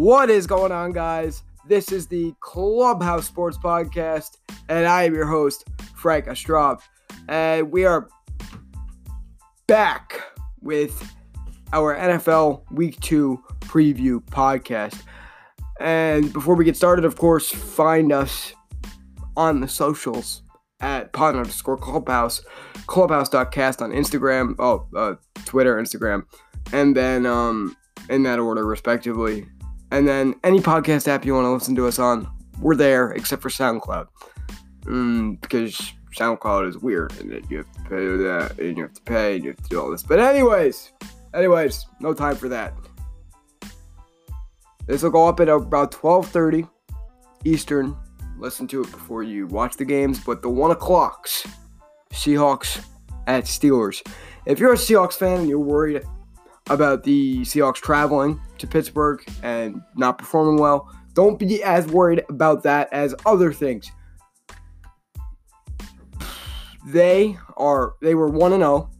What is going on, guys? This is the Clubhouse Sports Podcast, and I am your host, Frank Ostrov. And we are back with our NFL Week 2 preview podcast. And before we get started, of course, find us on the socials at pod underscore clubhouse, clubhouse.cast on Instagram, oh, uh, Twitter, Instagram, and then um, in that order, respectively. And then any podcast app you want to listen to us on, we're there, except for SoundCloud. Mm, because SoundCloud is weird, and you have to pay that, and you have to pay, and you have to do all this. But anyways, anyways, no time for that. This will go up at about 12:30 Eastern. Listen to it before you watch the games. But the one o'clocks, Seahawks at Steelers. If you're a Seahawks fan and you're worried about the Seahawks traveling to Pittsburgh and not performing well, don't be as worried about that as other things. They are they were 1 and 0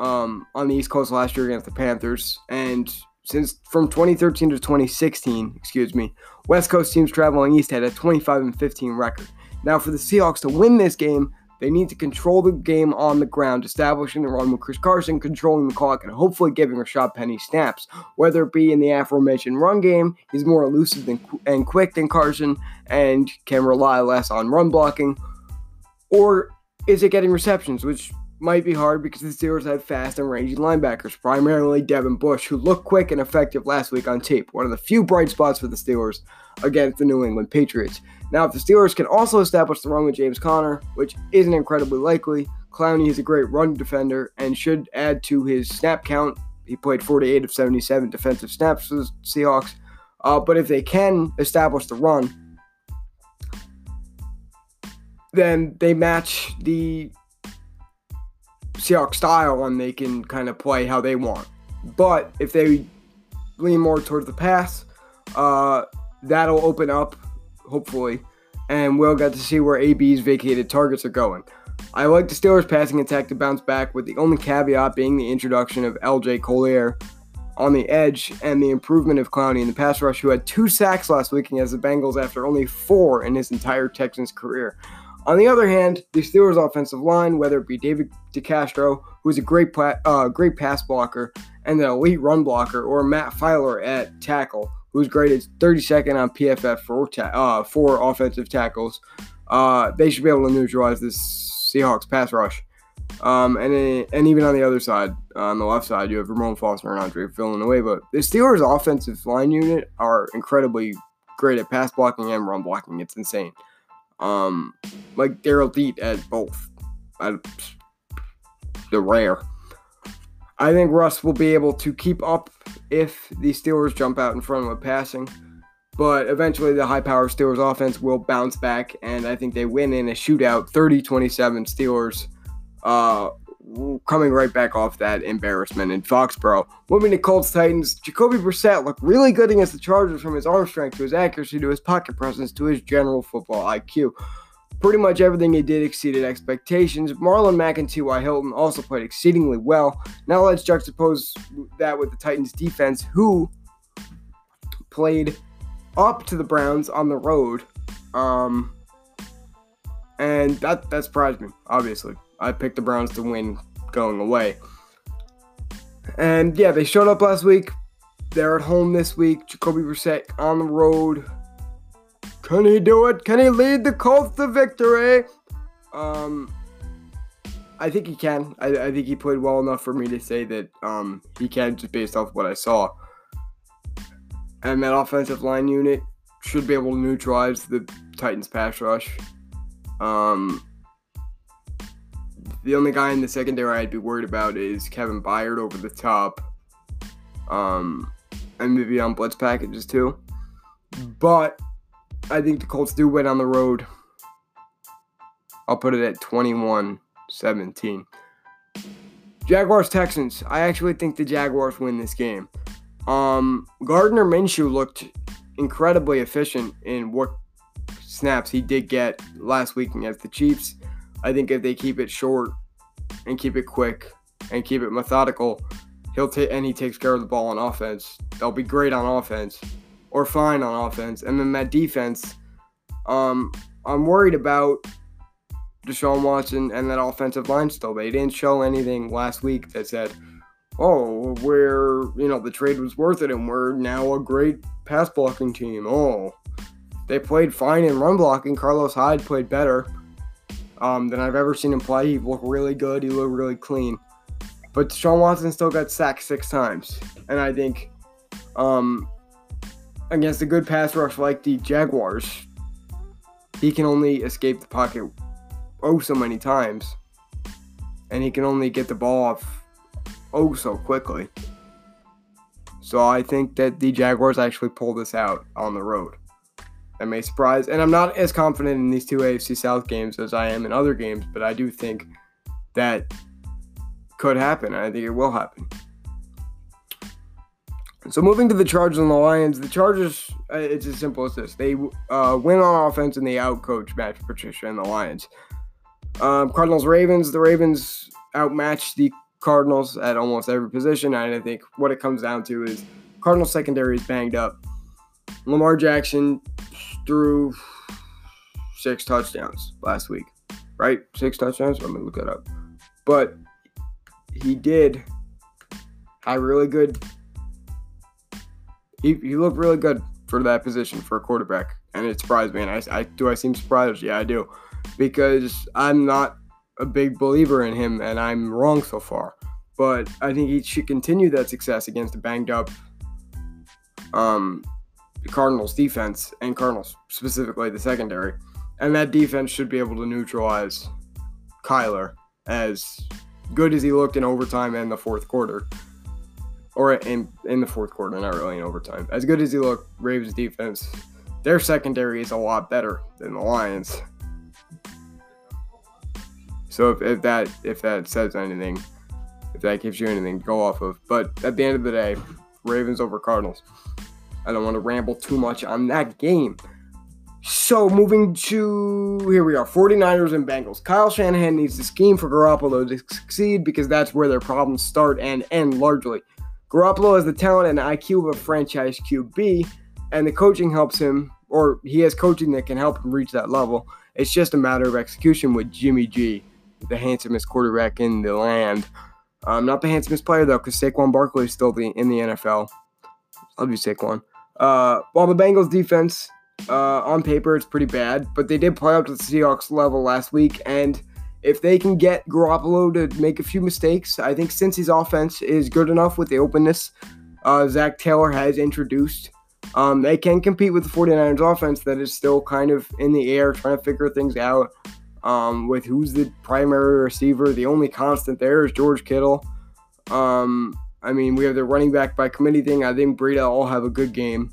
um, on the East Coast last year against the Panthers and since from 2013 to 2016, excuse me, West Coast teams traveling east had a 25 and 15 record. Now for the Seahawks to win this game, they need to control the game on the ground, establishing the run with Chris Carson, controlling the clock, and hopefully giving Rashad Penny snaps. Whether it be in the aforementioned run game, he's more elusive than, and quick than Carson and can rely less on run blocking, or is it getting receptions, which might be hard because the Steelers have fast and rangy linebackers, primarily Devin Bush, who looked quick and effective last week on tape. One of the few bright spots for the Steelers against the New England Patriots. Now, if the Steelers can also establish the run with James Conner, which isn't incredibly likely, Clowney is a great run defender and should add to his snap count. He played 48 of 77 defensive snaps for the Seahawks. Uh, but if they can establish the run, then they match the Seahawks style and they can kind of play how they want. But if they lean more towards the pass, uh, that'll open up, hopefully, and we'll get to see where AB's vacated targets are going. I like the Steelers' passing attack to bounce back, with the only caveat being the introduction of LJ Collier on the edge and the improvement of Clowney in the pass rush, who had two sacks last week against the Bengals after only four in his entire Texans career. On the other hand, the Steelers' offensive line, whether it be David DeCastro, who is a great pla- uh, great pass blocker and an elite run blocker, or Matt Feiler at tackle, who's graded 32nd on PFF for ta- uh, for offensive tackles, uh, they should be able to neutralize this Seahawks pass rush. Um, and and even on the other side, on the left side, you have Ramon Foster and Andre Villanueva. The Steelers' offensive line unit are incredibly great at pass blocking and run blocking. It's insane. Um, like they're elite at both. At the rare. I think Russ will be able to keep up if the Steelers jump out in front a passing. But eventually, the high power Steelers offense will bounce back, and I think they win in a shootout 30 27 Steelers, uh, coming right back off that embarrassment in Foxborough. Moving to Colts Titans, Jacoby Brissett looked really good against the Chargers from his arm strength to his accuracy to his pocket presence to his general football IQ. Pretty much everything he did exceeded expectations. Marlon Mack and T.Y. Hilton also played exceedingly well. Now let's juxtapose that with the Titans defense, who played up to the Browns on the road. Um, and that, that surprised me, obviously. I picked the Browns to win going away. And yeah, they showed up last week. They're at home this week. Jacoby Brissett on the road. Can he do it? Can he lead the Colts to victory? Um, I think he can. I, I think he played well enough for me to say that um, he can, just based off what I saw. And that offensive line unit should be able to neutralize the Titans' pass rush. Um, the only guy in the secondary I'd be worried about is Kevin Byard over the top. Um, and maybe on blitz packages too. But I think the Colts do win on the road. I'll put it at 21 17. Jaguars Texans. I actually think the Jaguars win this game. Um, Gardner Minshew looked incredibly efficient in what snaps he did get last week against the Chiefs. I think if they keep it short and keep it quick and keep it methodical, he'll take and he takes care of the ball on offense. They'll be great on offense. or fine on offense. And then that defense, um, I'm worried about Deshaun Watson and that offensive line still. They didn't show anything last week that said, oh, we're, you know, the trade was worth it and we're now a great pass blocking team. Oh, they played fine in run blocking. Carlos Hyde played better um, than I've ever seen him play. He looked really good. He looked really clean. But Deshaun Watson still got sacked six times. And I think um, against a good pass rush like the Jaguars, he can only escape the pocket oh so many times. And he can only get the ball off oh so quickly. So I think that the Jaguars actually pull this out on the road. That may surprise. And I'm not as confident in these two AFC South games as I am in other games, but I do think that could happen. I think it will happen. So moving to the Chargers and the Lions, the Chargers, uh, it's as simple as this: they uh, win on offense and they outcoach Matt Patricia and the Lions. Um, Cardinals Ravens, the Ravens outmatched the Cardinals at almost every position, and I think what it comes down to is Cardinals secondary is banged up. Lamar Jackson threw six touchdowns last week, right? Six touchdowns. Let me look that up. But he did have really good he, he looked really good for that position for a quarterback, and it surprised me. And I, I do I seem surprised? Yeah, I do, because I'm not a big believer in him, and I'm wrong so far. But I think he should continue that success against a banged up um, Cardinals defense and Cardinals specifically the secondary, and that defense should be able to neutralize Kyler as good as he looked in overtime and the fourth quarter or in in the fourth quarter, not really in overtime. As good as he looked, Ravens defense, their secondary is a lot better than the Lions. So if, if that if that says anything, if that gives you anything to go off of, but at the end of the day, Ravens over Cardinals. I don't want to ramble too much on that game. So moving to here we are, 49ers and Bengals. Kyle Shanahan needs to scheme for Garoppolo to succeed because that's where their problems start and end largely. Garoppolo has the talent and IQ of a franchise QB, and the coaching helps him, or he has coaching that can help him reach that level. It's just a matter of execution with Jimmy G, the handsomest quarterback in the land. Um, not the handsomest player though, because Saquon Barkley is still the, in the NFL. Love you, Saquon. Uh, while the Bengals defense, uh, on paper, it's pretty bad, but they did play up to the Seahawks level last week, and if they can get Garoppolo to make a few mistakes, I think since his offense is good enough with the openness uh, Zac Taylor has introduced, um, they can compete with the 49ers offense that is still kind of in the air, trying to figure things out um, with who's the primary receiver. The only constant there is George Kittle. Um, I mean, we have the running back by committee thing. I think Breida all have a good game.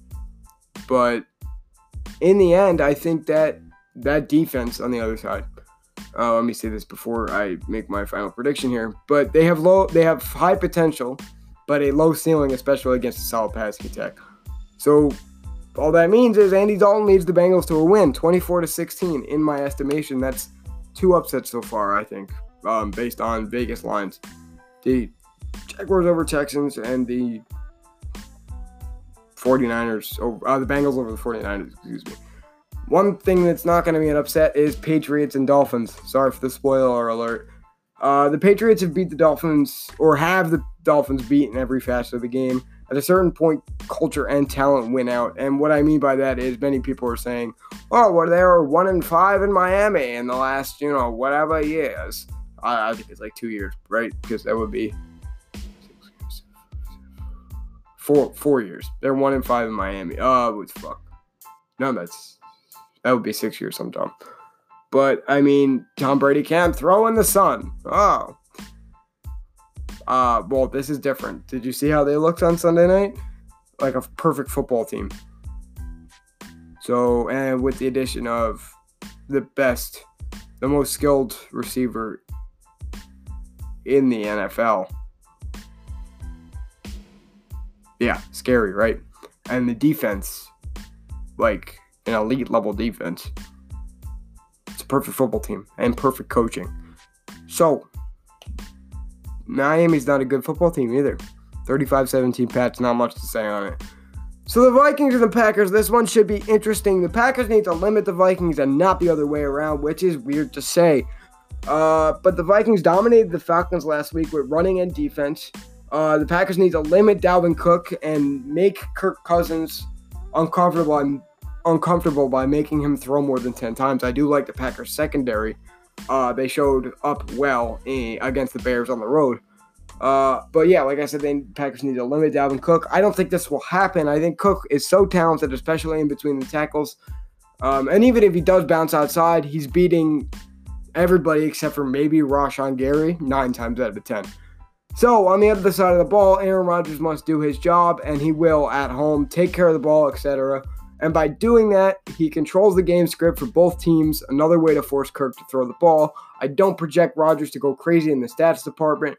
But in the end, I think that that defense on the other side – uh, let me say this before I make my final prediction here. But they have low, they have high potential, but a low ceiling, especially against a solid passing attack. So all that means is Andy Dalton leads the Bengals to a win, 24 to 16, in my estimation. That's two upsets so far, I think, um, based on Vegas lines. The Jaguars over Texans and the 49ers, over, uh, the Bengals over the 49ers, excuse me. One thing that's not going to be an upset is Patriots and Dolphins. Sorry for the spoiler alert. Uh, the Patriots have beat the Dolphins, or have the Dolphins beat in every facet of the game. At a certain point, culture and talent win out. And what I mean by that is many people are saying, oh, well, they were one and five in Miami in the last, you know, whatever years. I, I think it's like two years, right? Because that would be four four years. They're one and five in Miami. Oh, what fuck? No, that's that would be six years sometime. But I mean, Tom Brady can't throw in the sun. Oh. Uh, well, this is different. Did you see how they looked on Sunday night? Like a perfect football team. So, and with the addition of the best, the most skilled receiver in the NFL. Yeah, scary, right? And the defense, like, an elite level defense. It's a perfect football team and perfect coaching. So, Miami's not a good football team either. 35 17 Pats, not much to say on it. So the Vikings and the Packers, this one should be interesting. The Packers need to limit the Vikings and not the other way around, which is weird to say. Uh, but the Vikings dominated the Falcons last week with running and defense. Uh, the Packers need to limit Dalvin Cook and make Kirk Cousins uncomfortable and uncomfortable by making him throw more than 10 times. I do like the Packers secondary. Uh, they showed up well in, against the Bears on the road. Uh, but yeah, like I said, the Packers need to limit Dalvin Cook. I don't think this will happen. I think Cook is so talented, especially in between the tackles. Um, and even if he does bounce outside, he's beating everybody except for maybe Rashan Gary nine times out of ten. So on the other side of the ball, Aaron Rodgers must do his job, and he will at home take care of the ball, etc. And by doing that, he controls the game script for both teams. Another way to force Kirk to throw the ball. I don't project Rodgers to go crazy in the stats department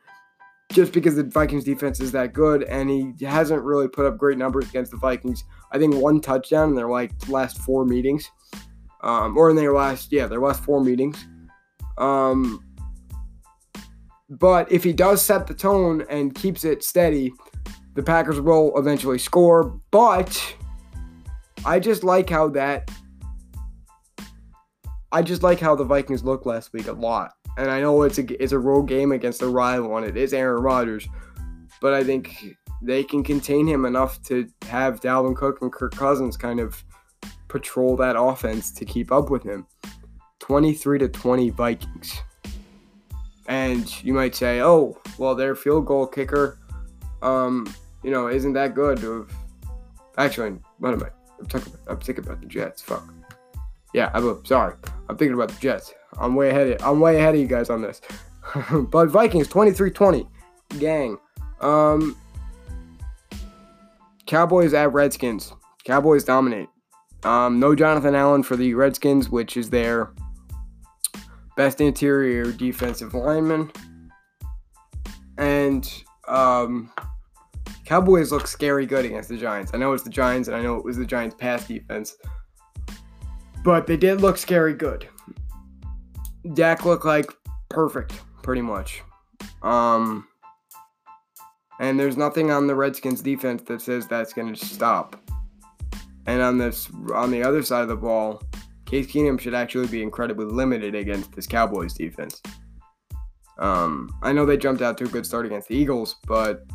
just because the Vikings defense is that good, and he hasn't really put up great numbers against the Vikings. I think one touchdown in their like last four meetings, um, or in their last yeah their last four meetings. Um, but if he does set the tone and keeps it steady, the Packers will eventually score. But I just like how that. I just like how the Vikings looked last week a lot. And I know it's a it's a road game against a rival, and it is Aaron Rodgers. But I think they can contain him enough to have Dalvin Cook and Kirk Cousins kind of patrol that offense to keep up with him. 23 to 20 Vikings. And you might say, "Oh, well, their field goal kicker, um, you know, isn't that good." Of, Actually, what am I? I'm talking. About, I'm thinking about the Jets. Fuck. Yeah, I'm sorry. I'm thinking about the Jets. I'm way ahead. Of, I'm way ahead of you guys on this. but Vikings 23-20, gang. Um, Cowboys at Redskins. Cowboys dominate. Um, no Jonathan Allen for the Redskins, which is their best interior defensive lineman. And um, Cowboys look scary good against the Giants. I know it's the Giants, and I know it was the Giants' pass defense, but they did look scary good. Dak looked like perfect, pretty much. Um, and there's nothing on the Redskins defense that says that's going to stop. And on this, on the other side of the ball, Case Keenum should actually be incredibly limited against this Cowboys defense. Um, I know they jumped out to a good start against the Eagles, but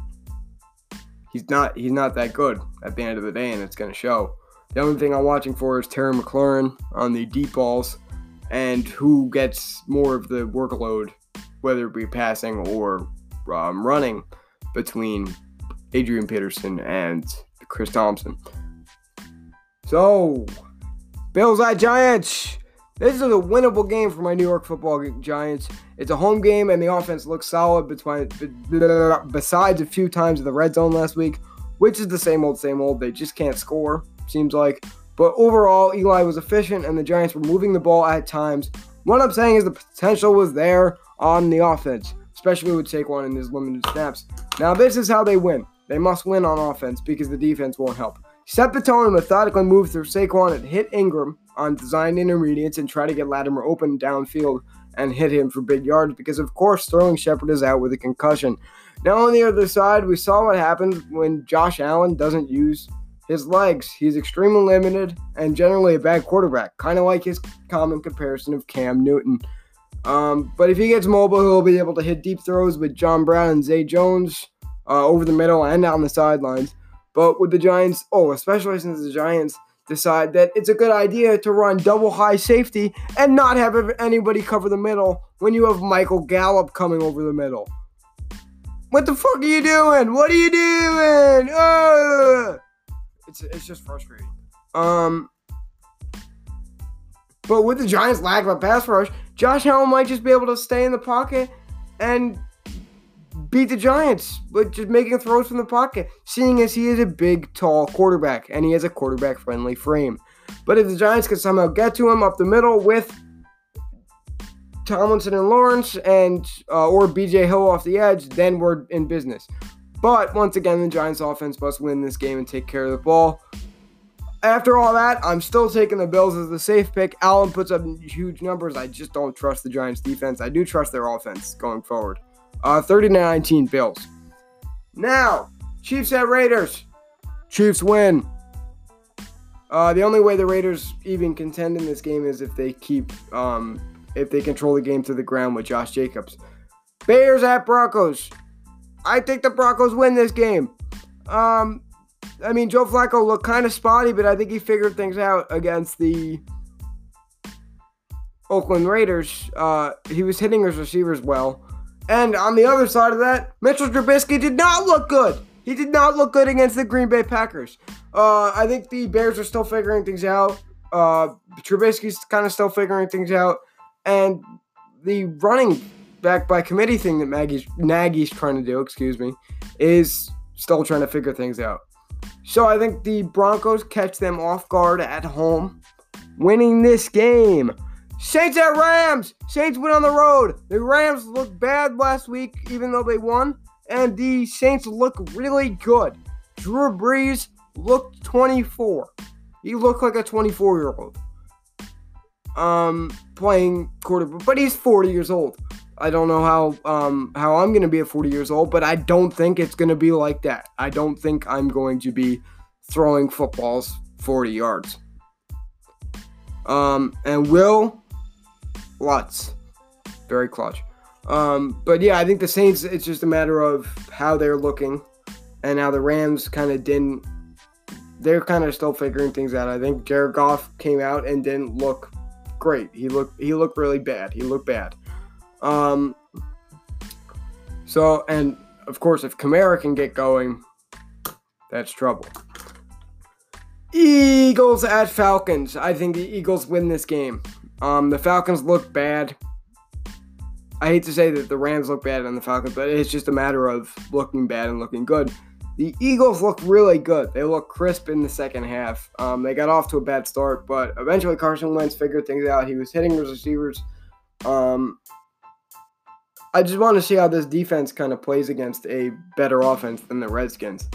he's not he's not that good at the end of the day, and it's going to show. The only thing I'm watching for is Terry McLaurin on the deep balls, and who gets more of the workload, whether it be passing or um, running, between Adrian Peterson and Chris Thompson. So Bills at Giants. This is a winnable game for my New York Football Giants. It's a home game, and the offense looks solid. Besides a few times in the red zone last week, which is the same old, same old. They just can't score. Seems like. But overall, Eli was efficient, and the Giants were moving the ball at times. What I'm saying is the potential was there on the offense, especially with Saquon in his limited snaps. Now, this is how they win. They must win on offense because the defense won't help. Set the tone and methodically move through Saquon and hit Engram on designed intermediates and try to get Latimer open downfield and hit him for big yards because, of course, Sterling Shepard is out with a concussion. Now, on the other side, we saw what happened when Josh Allen doesn't use his legs. He's extremely limited and generally a bad quarterback, kind of like his common comparison of Cam Newton. Um, but if he gets mobile, he'll be able to hit deep throws with John Brown and Zay Jones uh, over the middle and down the sidelines. But with the Giants, oh, especially since the Giants decide that it's a good idea to run double high safety and not have anybody cover the middle when you have Michael Gallup coming over the middle. What the fuck are you doing? What are you doing? Uh! It's it's just frustrating. Um, but with the Giants' lack of a pass rush, Josh Allen might just be able to stay in the pocket and beat the Giants but just making throws from the pocket, seeing as he is a big, tall quarterback and he has a quarterback friendly frame. But if the Giants can somehow get to him up the middle with Tomlinson and Lawrence and uh, or BJ Hill off the edge, then we're in business. But once again, the Giants offense must win this game and take care of the ball. After all that, I'm still taking the Bills as the safe pick. Allen puts up huge numbers. I just don't trust the Giants defense. I do trust their offense going forward. Uh, 30 to 19 Bills. Now, Chiefs at Raiders. Chiefs win. Uh, the only way the Raiders even contend in this game is if they keep, um, if they control the game to the ground with Josh Jacobs. Bears at Broncos. I think the Broncos win this game. Um, I mean, Joe Flacco looked kind of spotty, but I think he figured things out against the Oakland Raiders. Uh, he was hitting his receivers well. And on the other side of that, Mitchell Trubisky did not look good. He did not look good against the Green Bay Packers. Uh, I think the Bears are still figuring things out. Uh, Trubisky's kind of still figuring things out. And the running back by committee thing that Maggie's, Nagy's trying to do, excuse me, is still trying to figure things out. So I think the Broncos catch them off guard at home, winning this game. Saints at Rams. Saints went on the road. The Rams looked bad last week, even though they won, and the Saints look really good. Drew Brees looked 24. He looked like a 24 year old. Um, playing quarterback, but he's 40 years old. I don't know how um, how I'm gonna be at 40 years old, but I don't think it's gonna be like that. I don't think I'm going to be throwing footballs 40 yards. Um, and Will Lutz, very clutch. Um, but yeah, I think the Saints. It's just a matter of how they're looking, and now the Rams kind of didn't. They're kind of still figuring things out. I think Jared Goff came out and didn't look great. He looked he looked really bad. He looked bad. Um, so, and of course, if Kamara can get going, that's trouble. Eagles at Falcons. I think the Eagles win this game. Um, the Falcons look bad. I hate to say that the Rams look bad on the Falcons, but it's just a matter of looking bad and looking good. The Eagles look really good. They look crisp in the second half. Um, they got off to a bad start, but eventually Carson Wentz figured things out. He was hitting his receivers. Um, I just want to see how this defense kind of plays against a better offense than the Redskins.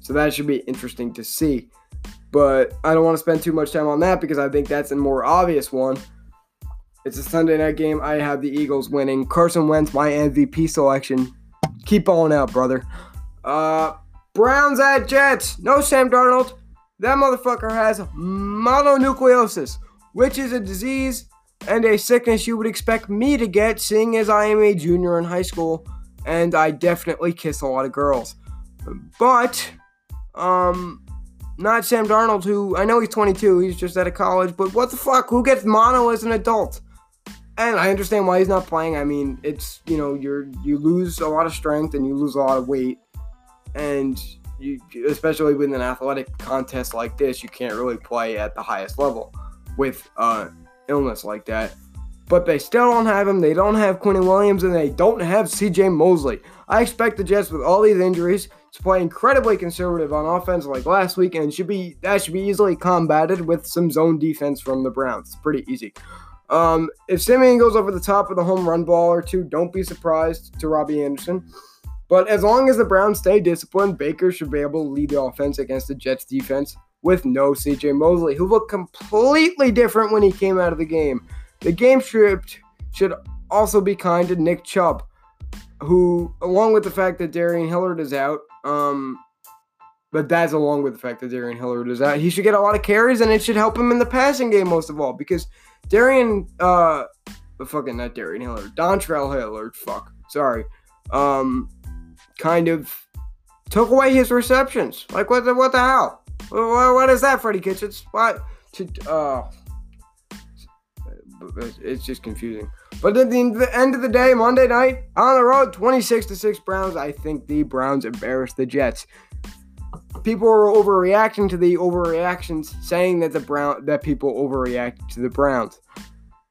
So that should be interesting to see. But I don't want to spend too much time on that because I think that's a more obvious one. It's a Sunday night game. I have the Eagles winning. Carson Wentz, my MVP selection. Keep balling out, brother. Uh, Browns at Jets. No Sam Darnold. That motherfucker has mononucleosis, which is a disease and a sickness you would expect me to get, seeing as I am a junior in high school and I definitely kiss a lot of girls. But, um, not Sam Darnold, who I know he's 22, he's just out of college, but what the fuck? Who gets mono as an adult? And I understand why he's not playing. I mean, it's you know, you're you lose a lot of strength and you lose a lot of weight, and you especially with an athletic contest like this, you can't really play at the highest level with uh illness like that. But they still don't have him. They don't have Quinnen Williams, and they don't have C.J. Mosley. I expect the Jets, with all these injuries, to play incredibly conservative on offense like last week, and should be that should be easily combated with some zone defense from the Browns. It's pretty easy. Um, if Siemian goes over the top with a home run ball or two, don't be surprised to Robbie Anderson. But as long as the Browns stay disciplined, Baker should be able to lead the offense against the Jets defense with no CJ Mosley, who looked completely different when he came out of the game. The game script should also be kind to Nick Chubb, who, along with the fact that Darian Hilliard is out, um, but that's along with the fact that Darian Hilliard is out, he should get a lot of carries and it should help him in the passing game most of all because Darian, uh, fucking not Darian Hilliard, Dontrell Hilliard, fuck, sorry, um, kind of took away his receptions. Like what the what the hell? What is that, Freddie Kitchens? What? Uh, it's just confusing. But at the end of the day, Monday night on the road, 26 to six Browns. I think the Browns embarrassed the Jets. People are overreacting to the overreactions, saying that the Brown that people overreact to the Browns.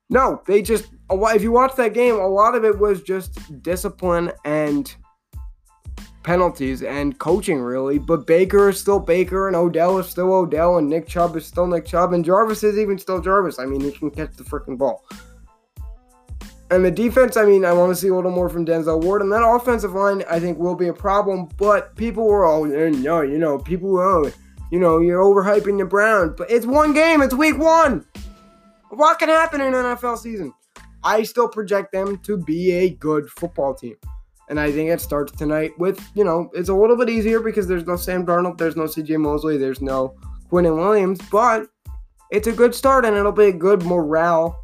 No, they just. If you watch that game, a lot of it was just discipline and penalties and coaching, really. But Baker is still Baker, and Odell is still Odell, and Nick Chubb is still Nick Chubb, and Jarvis is even still Jarvis. I mean, he can catch the freaking ball. And the defense, I mean, I want to see a little more from Denzel Ward. And that offensive line, I think, will be a problem. But people were all, no, you know, people were, oh, you know, you're overhyping the Browns. But it's one game, it's week one. What can happen in an NFL season? I still project them to be a good football team. And I think it starts tonight with, you know, it's a little bit easier because there's no Sam Darnold, there's no CJ Mosley, there's no Quinnen Williams, but it's a good start and it'll be a good morale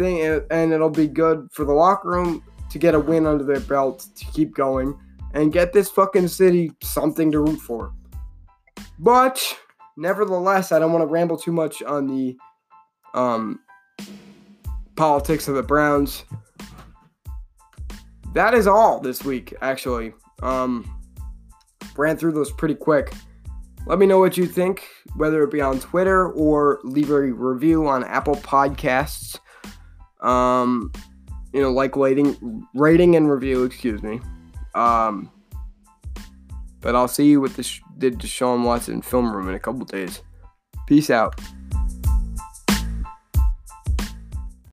thing and it'll be good for the locker room to get a win under their belt to keep going and get this fucking city something to root for. But nevertheless, I don't want to ramble too much on the um, politics of the Browns. That is all this week, actually. Um, ran through those pretty quick. Let me know what you think, whether it be on Twitter or leave a review on Apple Podcasts. Um, you know, like rating, rating and review. Excuse me. Um, but I'll see you with the, the Deshaun Watson film room in a couple days. Peace out.